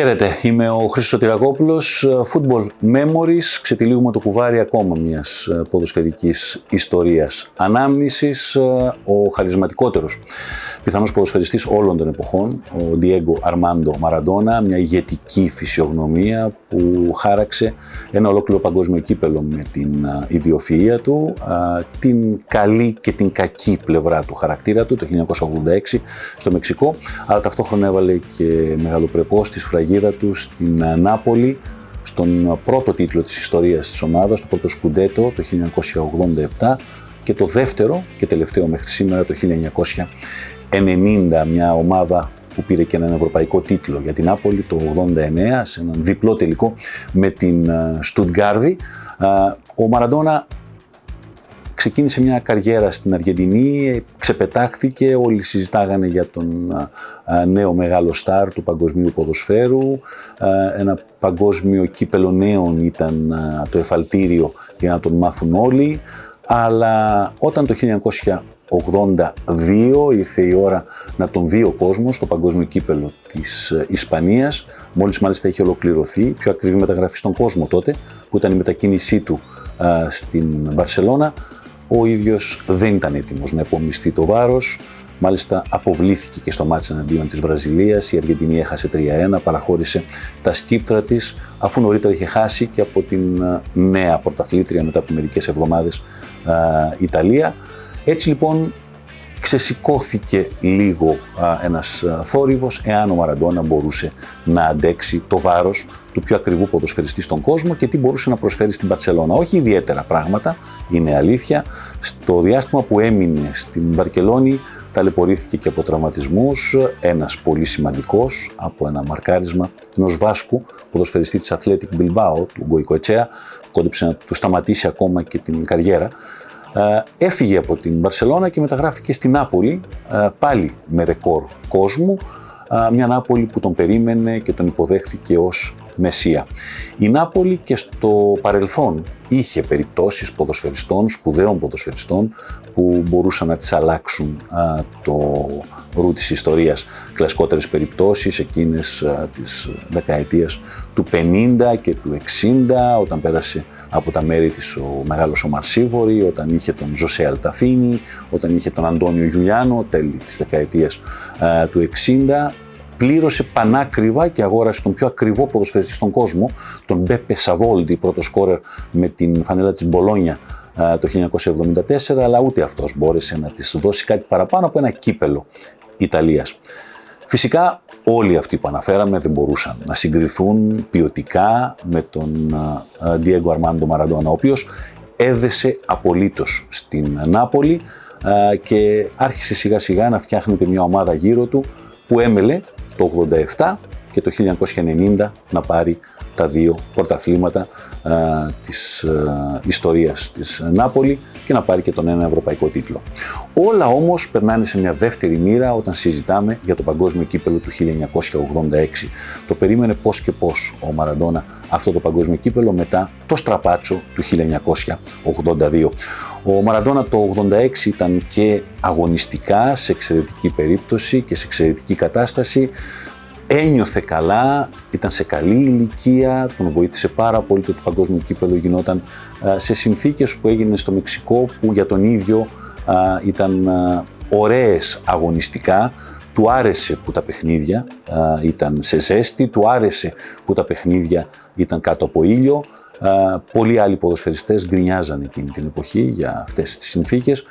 Χαίρετε, είμαι ο Χρήστος Σωτηρακόπουλος, Football Memories, ξετυλίγουμε το κουβάρι ακόμα μιας ε, ποδοσφαιρικής ιστορίας. Ανάμνησης, ε, ο χαρισματικότερος πιθανώς ποδοσφαιριστής όλων των εποχών, ο Diego Armando Maradona, μια ηγετική φυσιογνωμία που χάραξε ένα ολόκληρο παγκόσμιο κύπελο με την ε, ιδιοφυΐα του, την καλή και την κακή πλευρά του χαρακτήρα του το 1986 στο Μεξικό, αλλά ταυτόχρονα έβαλε και μεγαλοπρεπώς τη σφραγίδα του στην Νάπολη, στον πρώτο τίτλο της ιστορίας της ομάδας, το πρώτο σκουντέτο το 1987 και το δεύτερο και τελευταίο μέχρι σήμερα το 1990, μια ομάδα που πήρε και έναν ευρωπαϊκό τίτλο για την Νάπολη το 89 σε έναν διπλό τελικό με την Στουτγκάρδη. Ο Μαραντόνα ξεκίνησε μια καριέρα στην Αργεντινή, ξεπετάχθηκε, όλοι συζητάγανε για τον νέο μεγάλο στάρ του παγκοσμίου ποδοσφαίρου. Ένα παγκόσμιο κύπελο νέων ήταν το εφαλτήριο για να τον μάθουν όλοι. Αλλά όταν το 1982 ήρθε η ώρα να τον δει ο κόσμος στο παγκόσμιο κύπελο της ε, Ισπανίας, μόλις μάλιστα είχε ολοκληρωθεί, πιο ακριβή μεταγραφή στον κόσμο τότε, που ήταν η μετακίνησή του στην Βαρσελώνα, ο ίδιος δεν ήταν έτοιμος να επομιστεί το βάρος, Μάλιστα αποβλήθηκε και στο μάτς εναντίον της Βραζιλίας, η Αργεντινή έχασε 3-1, παραχώρησε τα σκύπτρα της, αφού νωρίτερα είχε χάσει και από την ε, νέα πρωταθλήτρια μετά από μερικές εβδομάδες ε, Ιταλία. Έτσι λοιπόν ξεσηκώθηκε λίγο α, ένας θόρυβος εάν ο Μαραντόνα μπορούσε να αντέξει το βάρος του πιο ακριβού ποδοσφαιριστή στον κόσμο και τι μπορούσε να προσφέρει στην Παρσελώνα. Όχι ιδιαίτερα πράγματα, είναι αλήθεια. Στο διάστημα που έμεινε στην Βαρκελόνη ταλαιπωρήθηκε και από τραυματισμούς, ένας πολύ σημαντικός από ένα μαρκάρισμα ενός Βάσκου, ποδοσφαιριστή της Athletic Bilbao, του Γκοϊκο Ετσέα, κόντεψε να του σταματήσει ακόμα και την καριέρα. Ε, έφυγε από την Μπαρσελώνα και μεταγράφηκε στην Νάπολη, ε, πάλι με ρεκόρ κόσμου, ε, μια Νάπολη που τον περίμενε και τον υποδέχθηκε ως Μεσσία. Η Νάπολη και στο παρελθόν είχε περιπτώσεις ποδοσφαιριστών, σπουδαίων ποδοσφαιριστών, που μπορούσαν να τις αλλάξουν το ρου της ιστορίας. Κλασικότερες περιπτώσεις εκείνες α, της δεκαετίας του 50 και του 60, όταν πέρασε από τα μέρη της ο μεγάλος ο Μαρσίβορη, όταν είχε τον Ζωσέ Αλταφίνη, όταν είχε τον Αντώνιο Γιουλιάνο, τέλη της δεκαετίας του 60, πλήρωσε πανάκριβα και αγόρασε τον πιο ακριβό ποδοσφαιριστή στον κόσμο, τον Μπέπε Σαβόλντι, πρώτο σκόρερ με την φανέλα της Μπολόνια το 1974, αλλά ούτε αυτός μπόρεσε να της δώσει κάτι παραπάνω από ένα κύπελο Ιταλίας. Φυσικά όλοι αυτοί που αναφέραμε δεν μπορούσαν να συγκριθούν ποιοτικά με τον Diego Armando Maradona, ο οποίος έδεσε απολύτως στην Νάπολη και άρχισε σιγά σιγά να φτιάχνεται μια ομάδα γύρω του που έμελε το 87 και το 1990 να πάρει τα δύο πρωταθλήματα α, της α, ιστορίας της Νάπολη και να πάρει και τον ένα ευρωπαϊκό τίτλο. Όλα όμως περνάνε σε μια δεύτερη μοίρα όταν συζητάμε για το παγκόσμιο κύπελο του 1986. Το περίμενε πώς και πώς ο Μαραντόνα αυτό το παγκόσμιο κύπελο μετά το στραπάτσο του 1982. Ο Μαραντόνα το 86 ήταν και αγωνιστικά σε εξαιρετική περίπτωση και σε εξαιρετική κατάσταση ένιωθε καλά, ήταν σε καλή ηλικία, τον βοήθησε πάρα πολύ το, το παγκόσμιο κύπελο γινόταν σε συνθήκες που έγινε στο Μεξικό που για τον ίδιο ήταν ωραίες αγωνιστικά, του άρεσε που τα παιχνίδια ήταν σε ζέστη, του άρεσε που τα παιχνίδια ήταν κάτω από ήλιο. Πολλοί άλλοι ποδοσφαιριστές γκρινιάζαν εκείνη την εποχή για αυτές τις συνθήκες.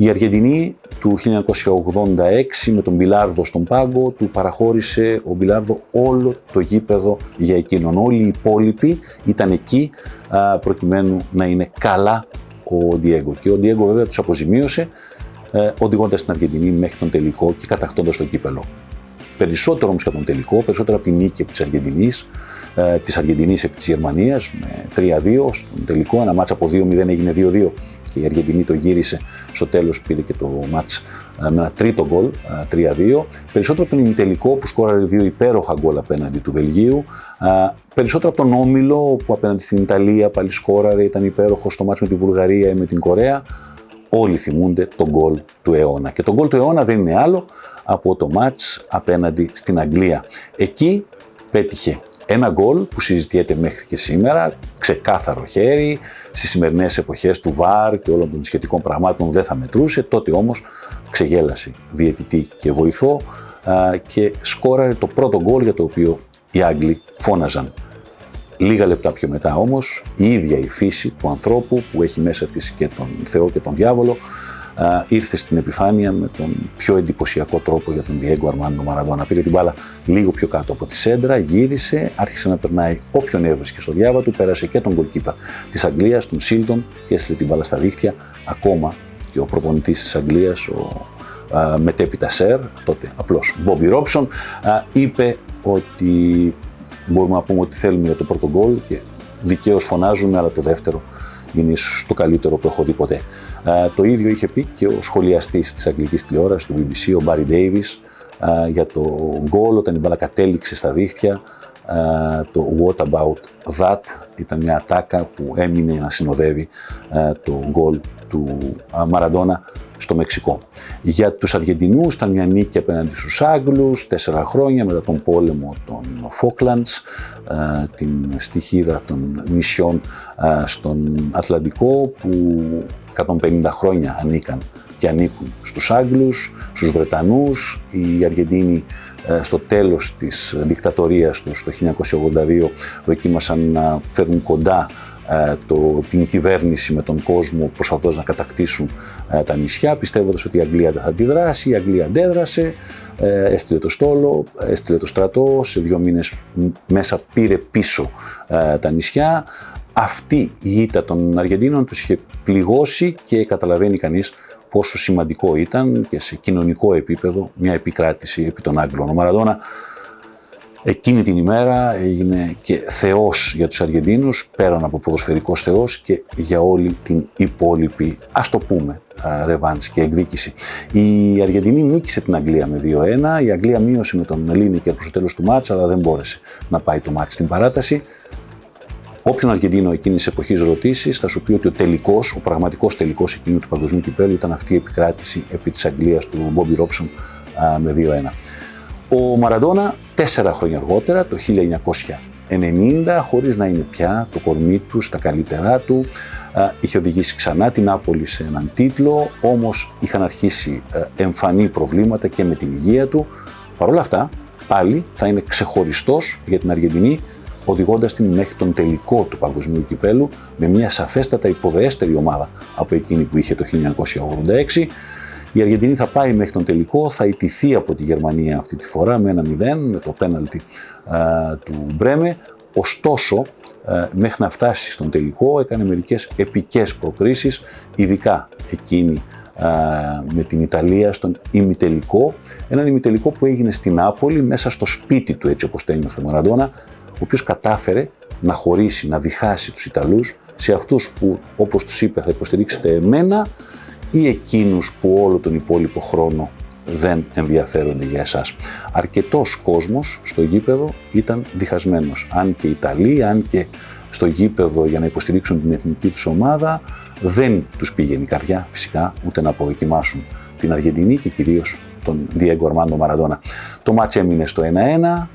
Η Αργεντινή του 1986 με τον Μπιλάρδο στον πάγκο του παραχώρησε ο Μπιλάρδο όλο το γήπεδο για εκείνον. Όλοι οι υπόλοιποι ήταν εκεί προκειμένου να είναι καλά ο Διέγκο. Και ο Διέγκο βέβαια τους αποζημίωσε ε, οδηγώντας την Αργεντινή μέχρι τον τελικό και κατακτώντας το κύπελο. Περισσότερο όμως και από τον τελικό, περισσότερο από την νίκη της Αργεντινής, ε, της Αργεντινής επί της Γερμανίας με 3-2 στον τελικό, ένα μάτσα από 2-0 έγινε 2-2 και η Αργεντινή το γύρισε στο τέλος πήρε και το μάτς ε, με ένα τρίτο γκολ, 3-2. Ε, περισσότερο από τον ημιτελικό που σκόραρε δύο υπέροχα γκολ απέναντι του Βελγίου. Ε, περισσότερο από τον Όμιλο που απέναντι στην Ιταλία πάλι σκόραρε, ήταν υπέροχο στο μάτς με τη Βουλγαρία ή με την Κορέα. Όλοι θυμούνται τον γκολ του αιώνα. Και το γκολ του αιώνα δεν είναι άλλο από το μάτς απέναντι στην Αγγλία. Εκεί πέτυχε ένα γκολ που συζητιέται μέχρι και σήμερα, ξεκάθαρο χέρι, στις σημερινές εποχές του ΒΑΡ και όλων των σχετικών πραγμάτων δεν θα μετρούσε, τότε όμως ξεγέλασε διαιτητή και βοηθό και σκόραρε το πρώτο γκολ για το οποίο οι Άγγλοι φώναζαν. Λίγα λεπτά πιο μετά όμως η ίδια η φύση του ανθρώπου που έχει μέσα της και τον Θεό και τον Διάβολο ήρθε στην επιφάνεια με τον πιο εντυπωσιακό τρόπο για τον Diego Armando Maradona. Πήρε την μπάλα λίγο πιο κάτω από τη σέντρα, γύρισε, άρχισε να περνάει όποιον έβρισκε στο διάβα του, πέρασε και τον γκολκίπα της Αγγλίας, τον Σίλτον και έστειλε την μπάλα στα δίχτυα. Ακόμα και ο προπονητής της Αγγλίας, ο α, μετέπειτα Σερ, τότε απλώς Bobby Robson, είπε ότι μπορούμε να πούμε ότι θέλουμε για το πρώτο γκολ και δικαίως φωνάζουμε, αλλά το δεύτερο είναι ίσως το καλύτερο που έχω δει ποτέ. το ίδιο είχε πει και ο σχολιαστής της αγγλικής τηλεόρασης του BBC, ο Barry Davis, για το γκολ όταν η μπάλα κατέληξε στα δίχτυα. το What About That ήταν μια ατάκα που έμεινε να συνοδεύει το γκολ του Μαραντόνα στο Μεξικό. Για τους Αργεντινούς ήταν μια νίκη απέναντι στους Άγγλους, τέσσερα χρόνια μετά τον πόλεμο των Φόκλαντς, ε, την στοιχήρα των νησιών ε, στον Ατλαντικό που 150 χρόνια ανήκαν και ανήκουν στους Άγγλους, στους Βρετανούς. Οι Αργεντίνοι ε, στο τέλος της δικτατορίας τους το 1982 δοκίμασαν να φέρουν κοντά ε, το, την κυβέρνηση με τον κόσμο προσπαθώντας να κατακτήσουν ε, τα νησιά, πιστεύοντας ότι η Αγγλία δεν θα αντιδράσει. Η Αγγλία αντέδρασε, ε, έστειλε το στόλο, έστειλε το στρατό, σε δύο μήνες μέσα πήρε πίσω τα νησιά. Αυτή η ήττα των Αργεντίνων τους είχε πληγώσει και καταλαβαίνει κανείς πόσο σημαντικό ήταν και σε κοινωνικό επίπεδο μια επικράτηση επί των Άγγλων. Ο Μαραδόνα Εκείνη την ημέρα έγινε και θεός για τους Αργεντίνους, πέραν από ποδοσφαιρικός θεός και για όλη την υπόλοιπη, ας το πούμε, ρεβάνς και εκδίκηση. Η Αργεντινή νίκησε την Αγγλία με 2-1, η Αγγλία μείωσε με τον και προς το τέλος του μάτσα, αλλά δεν μπόρεσε να πάει το μάτς στην παράταση. Όποιον Αργεντίνο εκείνης τη εποχής ρωτήσεις, θα σου πει ότι ο τελικός, ο πραγματικός τελικός εκείνου του παγκοσμίου κυπέλου ήταν αυτή η επικράτηση επί της Αγγλίας του Μπόμπι Ρόψον με 2-1. Ο Μαραντόνα τέσσερα χρόνια αργότερα, το 1990, χωρίς να είναι πια το κορμί του στα καλύτερά του, είχε οδηγήσει ξανά την Άπολη σε έναν τίτλο, όμως είχαν αρχίσει εμφανή προβλήματα και με την υγεία του. Παρ' όλα αυτά, πάλι θα είναι ξεχωριστός για την Αργεντινή, οδηγώντας την μέχρι τον τελικό του παγκοσμίου κυπέλου με μια σαφέστατα υποδεέστερη ομάδα από εκείνη που είχε το 1986 η Αργεντινή θα πάει μέχρι τον τελικό, θα ιτηθεί από τη Γερμανία αυτή τη φορά με ένα 0 με το πέναλτι του Μπρέμε. Ωστόσο, μέχρι να φτάσει στον τελικό έκανε μερικές επικές προκρίσεις, ειδικά εκείνη με την Ιταλία στον ημιτελικό. Έναν ημιτελικό που έγινε στην Νάπολη μέσα στο σπίτι του έτσι όπως το ένιωθε ο Μαραντόνα, ο οποίος κατάφερε να χωρίσει, να διχάσει τους Ιταλούς σε αυτούς που όπως τους είπε θα υποστηρίξετε εμένα ή εκείνους που όλο τον υπόλοιπο χρόνο δεν ενδιαφέρονται για εσάς. Αρκετός κόσμος στο γήπεδο ήταν διχασμένος. Αν και οι Ιταλοί, αν και στο γήπεδο για να υποστηρίξουν την εθνική τους ομάδα, δεν τους πήγαινε η καρδιά φυσικά ούτε να αποδοκιμάσουν την Αργεντινή και κυρίως τον Diego Armando Maradona. Το μάτς έμεινε στο 1-1,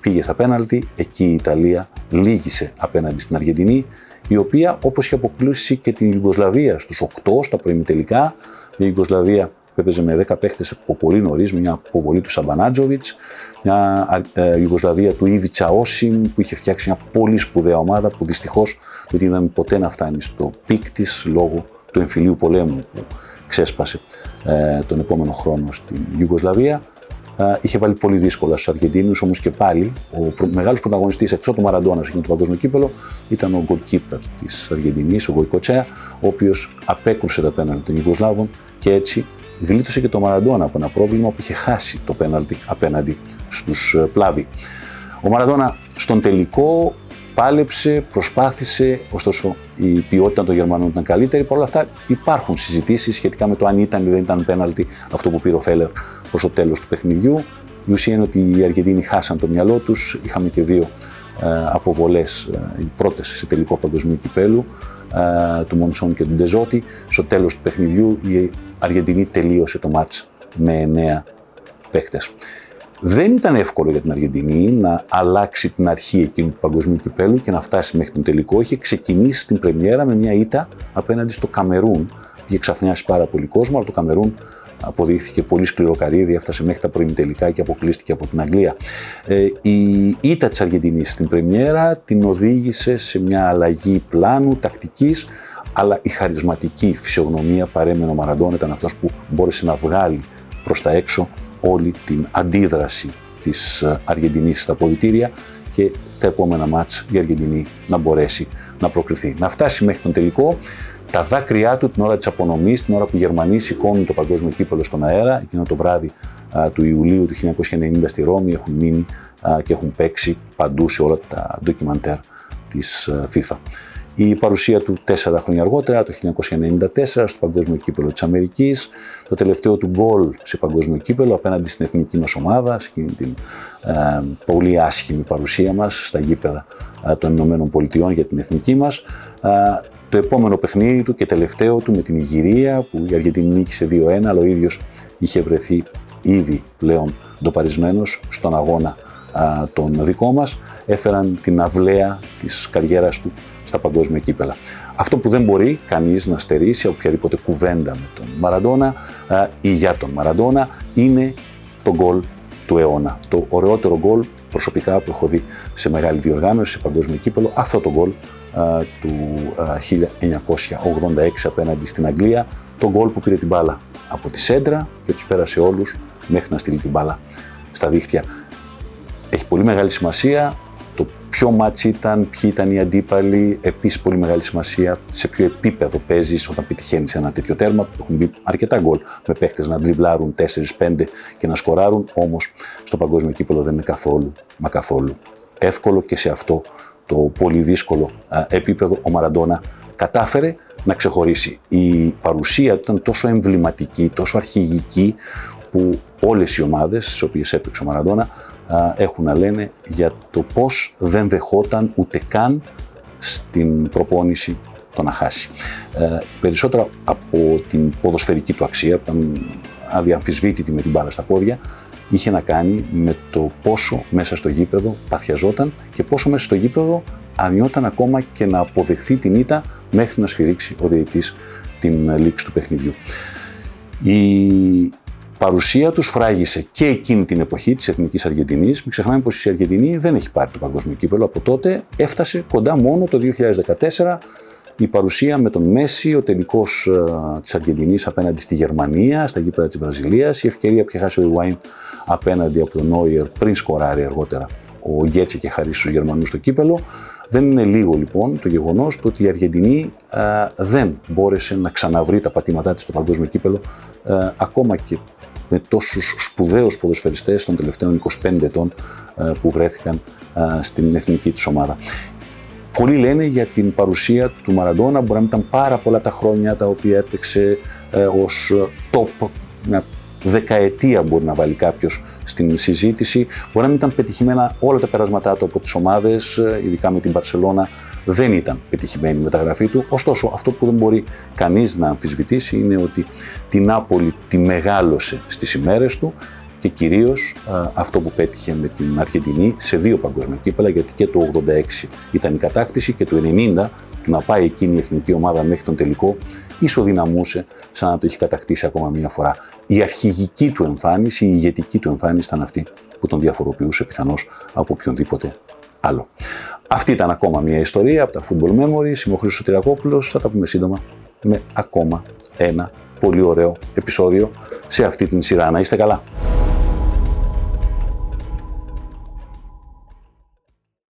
πήγε στα πέναλτι, εκεί η Ιταλία λύγησε απέναντι στην Αργεντινή η οποία όπως είχε αποκλείσει και την Ιουγκοσλαβία στους 8 στα προημιτελικά, η Ιουγκοσλαβία που έπαιζε με 10 παίχτες από πολύ νωρίς, μια αποβολή του Σαμπανάτζοβιτς, μια ε, Ιουγκοσλαβία του Ίβιτσα Όσιμ που είχε φτιάξει μια πολύ σπουδαία ομάδα που δυστυχώς δεν είδαμε ποτέ να φτάνει στο peak της λόγω του εμφυλίου πολέμου που ξέσπασε ε, τον επόμενο χρόνο στην Ιουγκοσλαβία είχε βάλει πολύ δύσκολα στους Αργεντίνους, όμως και πάλι ο μεγάλος πρωταγωνιστής εκτός του Μαραντόνα σε το παγκόσμιο κύπελο ήταν ο goalkeeper της Αργεντινής, ο Γοϊκοτσέα, ο οποίος απέκρουσε τα πέναλτι των Ιουγκοσλάβων και έτσι γλίτωσε και το Μαραντόνα από ένα πρόβλημα που είχε χάσει το πέναλτι απέναντι στους ε, πλάβοι. Ο Μαραντόνα στον τελικό πάλεψε, προσπάθησε, ωστόσο η ποιότητα των Γερμανών ήταν καλύτερη. Παρ' όλα αυτά υπάρχουν συζητήσεις σχετικά με το αν ήταν ή δεν ήταν πέναλτι αυτό που πήρε ο Φέλερ προ το τέλος του παιχνιδιού. Η ουσία είναι ότι οι Αργεντίνοι χάσαν το μυαλό τους. Είχαμε και δύο ε, αποβολές, ε, οι πρώτες σε τελικό παγκοσμίου κυπέλου, ε, του Μονσόν και του Ντεζότη. Στο τέλος του παιχνιδιού η Αργεντινή τελείωσε το μάτς με 9 παίχτε. Δεν ήταν εύκολο για την Αργεντινή να αλλάξει την αρχή εκείνου του παγκοσμίου κυπέλου και να φτάσει μέχρι τον τελικό. Είχε ξεκινήσει στην Πρεμιέρα με μια ήττα απέναντι στο Καμερούν. Είχε ξαφνιάσει πάρα πολύ κόσμο, αλλά το Καμερούν αποδείχθηκε πολύ σκληρό καρύδι, έφτασε μέχρι τα τελικά και αποκλείστηκε από την Αγγλία. Ε, η ήττα της Αργεντινής στην Πρεμιέρα την οδήγησε σε μια αλλαγή πλάνου, τακτικής, αλλά η χαρισματική φυσιογνωμία παρέμενε ο Μαραντών ήταν αυτός που μπόρεσε να βγάλει προς τα έξω όλη την αντίδραση της ε, Αργεντινής στα πολιτήρια και στα επόμενα μάτς η Αργεντινή να μπορέσει να προκριθεί. Να φτάσει μέχρι τον τελικό, τα δάκρυά του την ώρα της απονομής, την ώρα που οι Γερμανοί σηκώνουν το παγκόσμιο κύπελο στον αέρα, εκείνο το βράδυ του Ιουλίου του 1990 στη Ρώμη, έχουν μείνει και έχουν παίξει παντού σε όλα τα ντοκιμαντέρ της FIFA. Η παρουσία του τέσσερα χρόνια αργότερα, το 1994, στο Παγκόσμιο Κύπελο της Αμερικής, το τελευταίο του γκολ σε Παγκόσμιο Κύπελο απέναντι στην εθνική μας ομάδα, σε εκείνη την ε, πολύ άσχημη παρουσία μας στα γήπεδα ε, των Ηνωμένων Πολιτειών για την εθνική μας. Ε, το επόμενο παιχνίδι του και τελευταίο του με την Ιγυρία, που η Αργεντινή νίκησε 2-1, αλλά ο ίδιος είχε βρεθεί ήδη πλέον ντοπαρισμένος στον αγώνα α, τον δικό μας, έφεραν την αυλαία της καριέρας του στα παγκόσμια κύπελα. Αυτό που δεν μπορεί κανείς να στερήσει οποιαδήποτε κουβέντα με τον Μαραντόνα ή για τον Μαραντόνα είναι το γκολ του αιώνα. Το ωραιότερο γκολ προσωπικά που έχω δει σε μεγάλη διοργάνωση, σε παγκόσμιο κύπελο, αυτό το γκολ του 1986 απέναντι στην Αγγλία, το γκολ που πήρε την μπάλα από τη σέντρα και τους πέρασε όλους μέχρι να στείλει την μπάλα στα δίχτυα. Έχει πολύ μεγάλη σημασία ποιο μάτς ήταν, ποιοι ήταν οι αντίπαλοι. Επίσης, πολύ μεγάλη σημασία σε ποιο επίπεδο παίζεις όταν πετυχαίνεις ένα τέτοιο τέρμα. Έχουν μπει αρκετά γκολ με παίχτες να ντριμπλάρουν 4-5 και να σκοράρουν. Όμως στο παγκόσμιο κύπελο δεν είναι καθόλου, μα καθόλου εύκολο και σε αυτό το πολύ δύσκολο επίπεδο ο Μαραντόνα κατάφερε να ξεχωρίσει. Η παρουσία του ήταν τόσο εμβληματική, τόσο αρχηγική, που όλες οι ομάδες στις οποίες έπαιξε ο Μαραντόνα έχουν να λένε για το πώς δεν δεχόταν ούτε καν στην προπόνηση το να χάσει. Ε, περισσότερα από την ποδοσφαιρική του αξία, που ήταν αδιαμφισβήτητη με την μπάλα στα πόδια, είχε να κάνει με το πόσο μέσα στο γήπεδο παθιαζόταν και πόσο μέσα στο γήπεδο αρνιόταν ακόμα και να αποδεχθεί την ήττα μέχρι να σφυρίξει ο διαιτητής την λήξη του παιχνιδιού. Η παρουσία τους φράγισε και εκείνη την εποχή της Εθνικής Αργεντινής. Μην ξεχνάμε πως η Αργεντινή δεν έχει πάρει το παγκόσμιο κύπελο. Από τότε έφτασε κοντά μόνο το 2014 η παρουσία με τον Μέση, ο τελικός ε, της Αργεντινής απέναντι στη Γερμανία, στα γήπεδα της Βραζιλίας, η ευκαιρία που είχε χάσει ο Ιουάιν απέναντι από τον Νόιερ πριν σκοράρει αργότερα ο Γκέτσε και χαρίσει στους Γερμανούς το κύπελο. Δεν είναι λίγο λοιπόν το γεγονός ότι η Αργεντινή α, ε, δεν μπόρεσε να ξαναβρει τα πατήματά της στο παγκόσμιο κύπελο, α, ε, ακόμα και με τόσους σπουδαίους ποδοσφαιριστές των τελευταίων 25 ετών ε, που βρέθηκαν ε, στην εθνική της ομάδα. Πολλοί λένε για την παρουσία του Μαραντόνα, μπορεί να μην ήταν πάρα πολλά τα χρόνια τα οποία έπαιξε ε, ως top, μια δεκαετία μπορεί να βάλει κάποιος στην συζήτηση. Μπορεί να μην ήταν πετυχημένα όλα τα περάσματά του από τις ομάδες, ειδικά με την Παρσελώνα δεν ήταν πετυχημένη η μεταγραφή του. Ωστόσο, αυτό που δεν μπορεί κανείς να αμφισβητήσει είναι ότι την Νάπολη τη μεγάλωσε στις ημέρες του και κυρίως αυτό που πέτυχε με την Αργεντινή σε δύο παγκόσμια κύπελα, γιατί και το 86 ήταν η κατάκτηση και το 90 του να πάει εκείνη η εθνική ομάδα μέχρι τον τελικό ισοδυναμούσε σαν να το έχει κατακτήσει ακόμα μία φορά. Η αρχηγική του εμφάνιση, η ηγετική του εμφάνιση ήταν αυτή που τον διαφοροποιούσε πιθανώς από οποιονδήποτε άλλο. Αυτή ήταν ακόμα μια ιστορία από τα Football Memories. Είμαι ο Χρήστος Σωτηρακόπουλος. Θα τα πούμε σύντομα με ακόμα ένα πολύ ωραίο επεισόδιο σε αυτή την σειρά. Να είστε καλά.